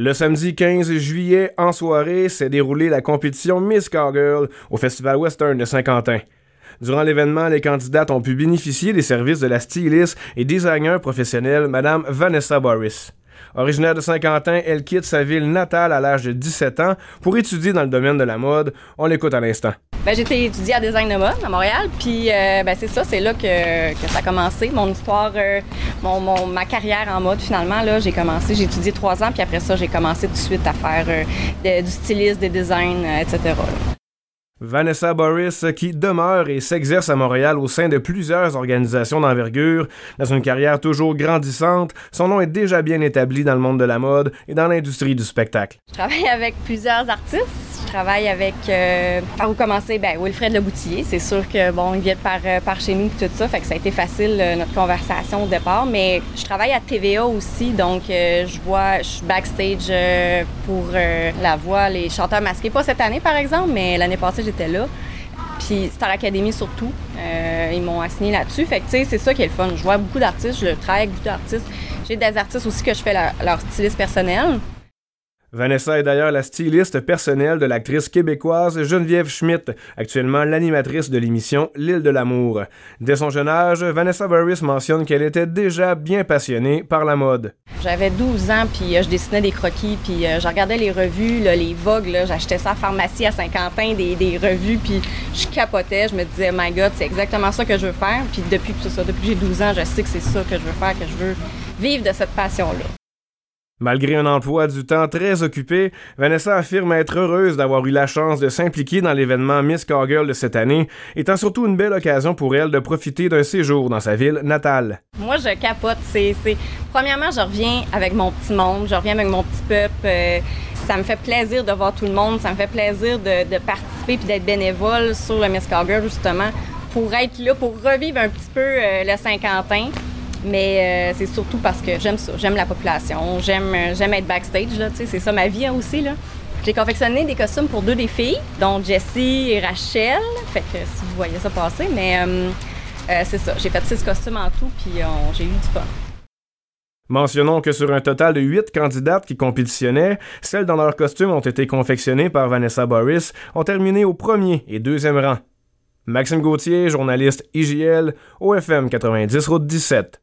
Le samedi 15 juillet, en soirée, s'est déroulée la compétition Miss Cowgirl au Festival Western de Saint-Quentin. Durant l'événement, les candidates ont pu bénéficier des services de la styliste et designer professionnelle Madame Vanessa Boris. Originaire de Saint-Quentin, elle quitte sa ville natale à l'âge de 17 ans pour étudier dans le domaine de la mode. On l'écoute à l'instant. Ben, été étudier à design de mode à Montréal, puis euh, ben, c'est ça, c'est là que, ça a commencé, mon histoire, euh, mon, ma carrière en mode finalement. Là, j'ai commencé, j'ai étudié trois ans, puis après ça, j'ai commencé tout de suite à faire euh, du stylisme, des designs, etc. Vanessa Boris, qui demeure et s'exerce à Montréal au sein de plusieurs organisations d'envergure, dans une carrière toujours grandissante, son nom est déjà bien établi dans le monde de la mode et dans l'industrie du spectacle. Je travaille avec plusieurs artistes. Je travaille avec, euh, par où commencer, ben, Wilfred Leboutillier. C'est sûr que, bon, il vient par, euh, par chez nous et tout ça, fait que ça a été facile, euh, notre conversation au départ. Mais je travaille à TVA aussi, donc je vois, je suis backstage pour la voix, les chanteurs masqués. Pas cette année, par exemple, mais l'année passée, j'étais là. Puis Star Academy surtout, ils m'ont assigné là-dessus. Fait que, tu sais, c'est ça qui est le fun. Je vois beaucoup d'artistes, je travaille avec beaucoup d'artistes. J'ai des artistes aussi que je fais leur styliste personnel. Vanessa est d'ailleurs la styliste personnelle de l'actrice québécoise Geneviève Schmidt, actuellement l'animatrice de l'émission L'île de l'amour. Dès son jeune âge, Vanessa Burris mentionne qu'elle était déjà bien passionnée par la mode. J'avais 12 ans, puis euh, je dessinais des croquis, puis euh, je regardais les revues, les Vogue, j'achetais ça à pharmacie à Saint-Quentin, des, des, revues, puis je capotais, je me disais, my God, c'est exactement ça que je veux faire. Puis depuis depuis que j'ai 12 ans, je sais que c'est ça que je veux faire, que je veux vivre de cette passion-là. Malgré un emploi du temps très occupé, Vanessa affirme être heureuse d'avoir eu la chance de s'impliquer dans l'événement Miss Cowgirl de cette année, étant surtout une belle occasion pour elle de profiter d'un séjour dans sa ville natale. Moi, je capote. C'est, Premièrement, je reviens avec mon petit monde, je reviens avec mon petit peuple. Euh, ça me fait plaisir de voir tout le monde, ça me fait plaisir de, participer puis d'être bénévole sur le Miss Cowgirl, justement, pour être là, pour revivre un petit peu euh, le Saint-Quentin. Mais euh, c'est surtout parce que j'aime ça. J'aime la population. J'aime, euh, être backstage. C'est ça ma vie hein, aussi. Là. J'ai confectionné des costumes pour deux des filles, dont Jessie et Rachel. Fait que si vous voyez ça passer, mais euh, c'est ça. J'ai fait six costumes en tout, puis j'ai eu du fun. Mentionnons que sur un total de huit candidates qui compétitionnaient, celles dans leurs costumes ont été confectionnées par Vanessa Boris ont terminé au premier et deuxième rang. Maxime Gauthier, journaliste IGL, OFM 90 Route 17.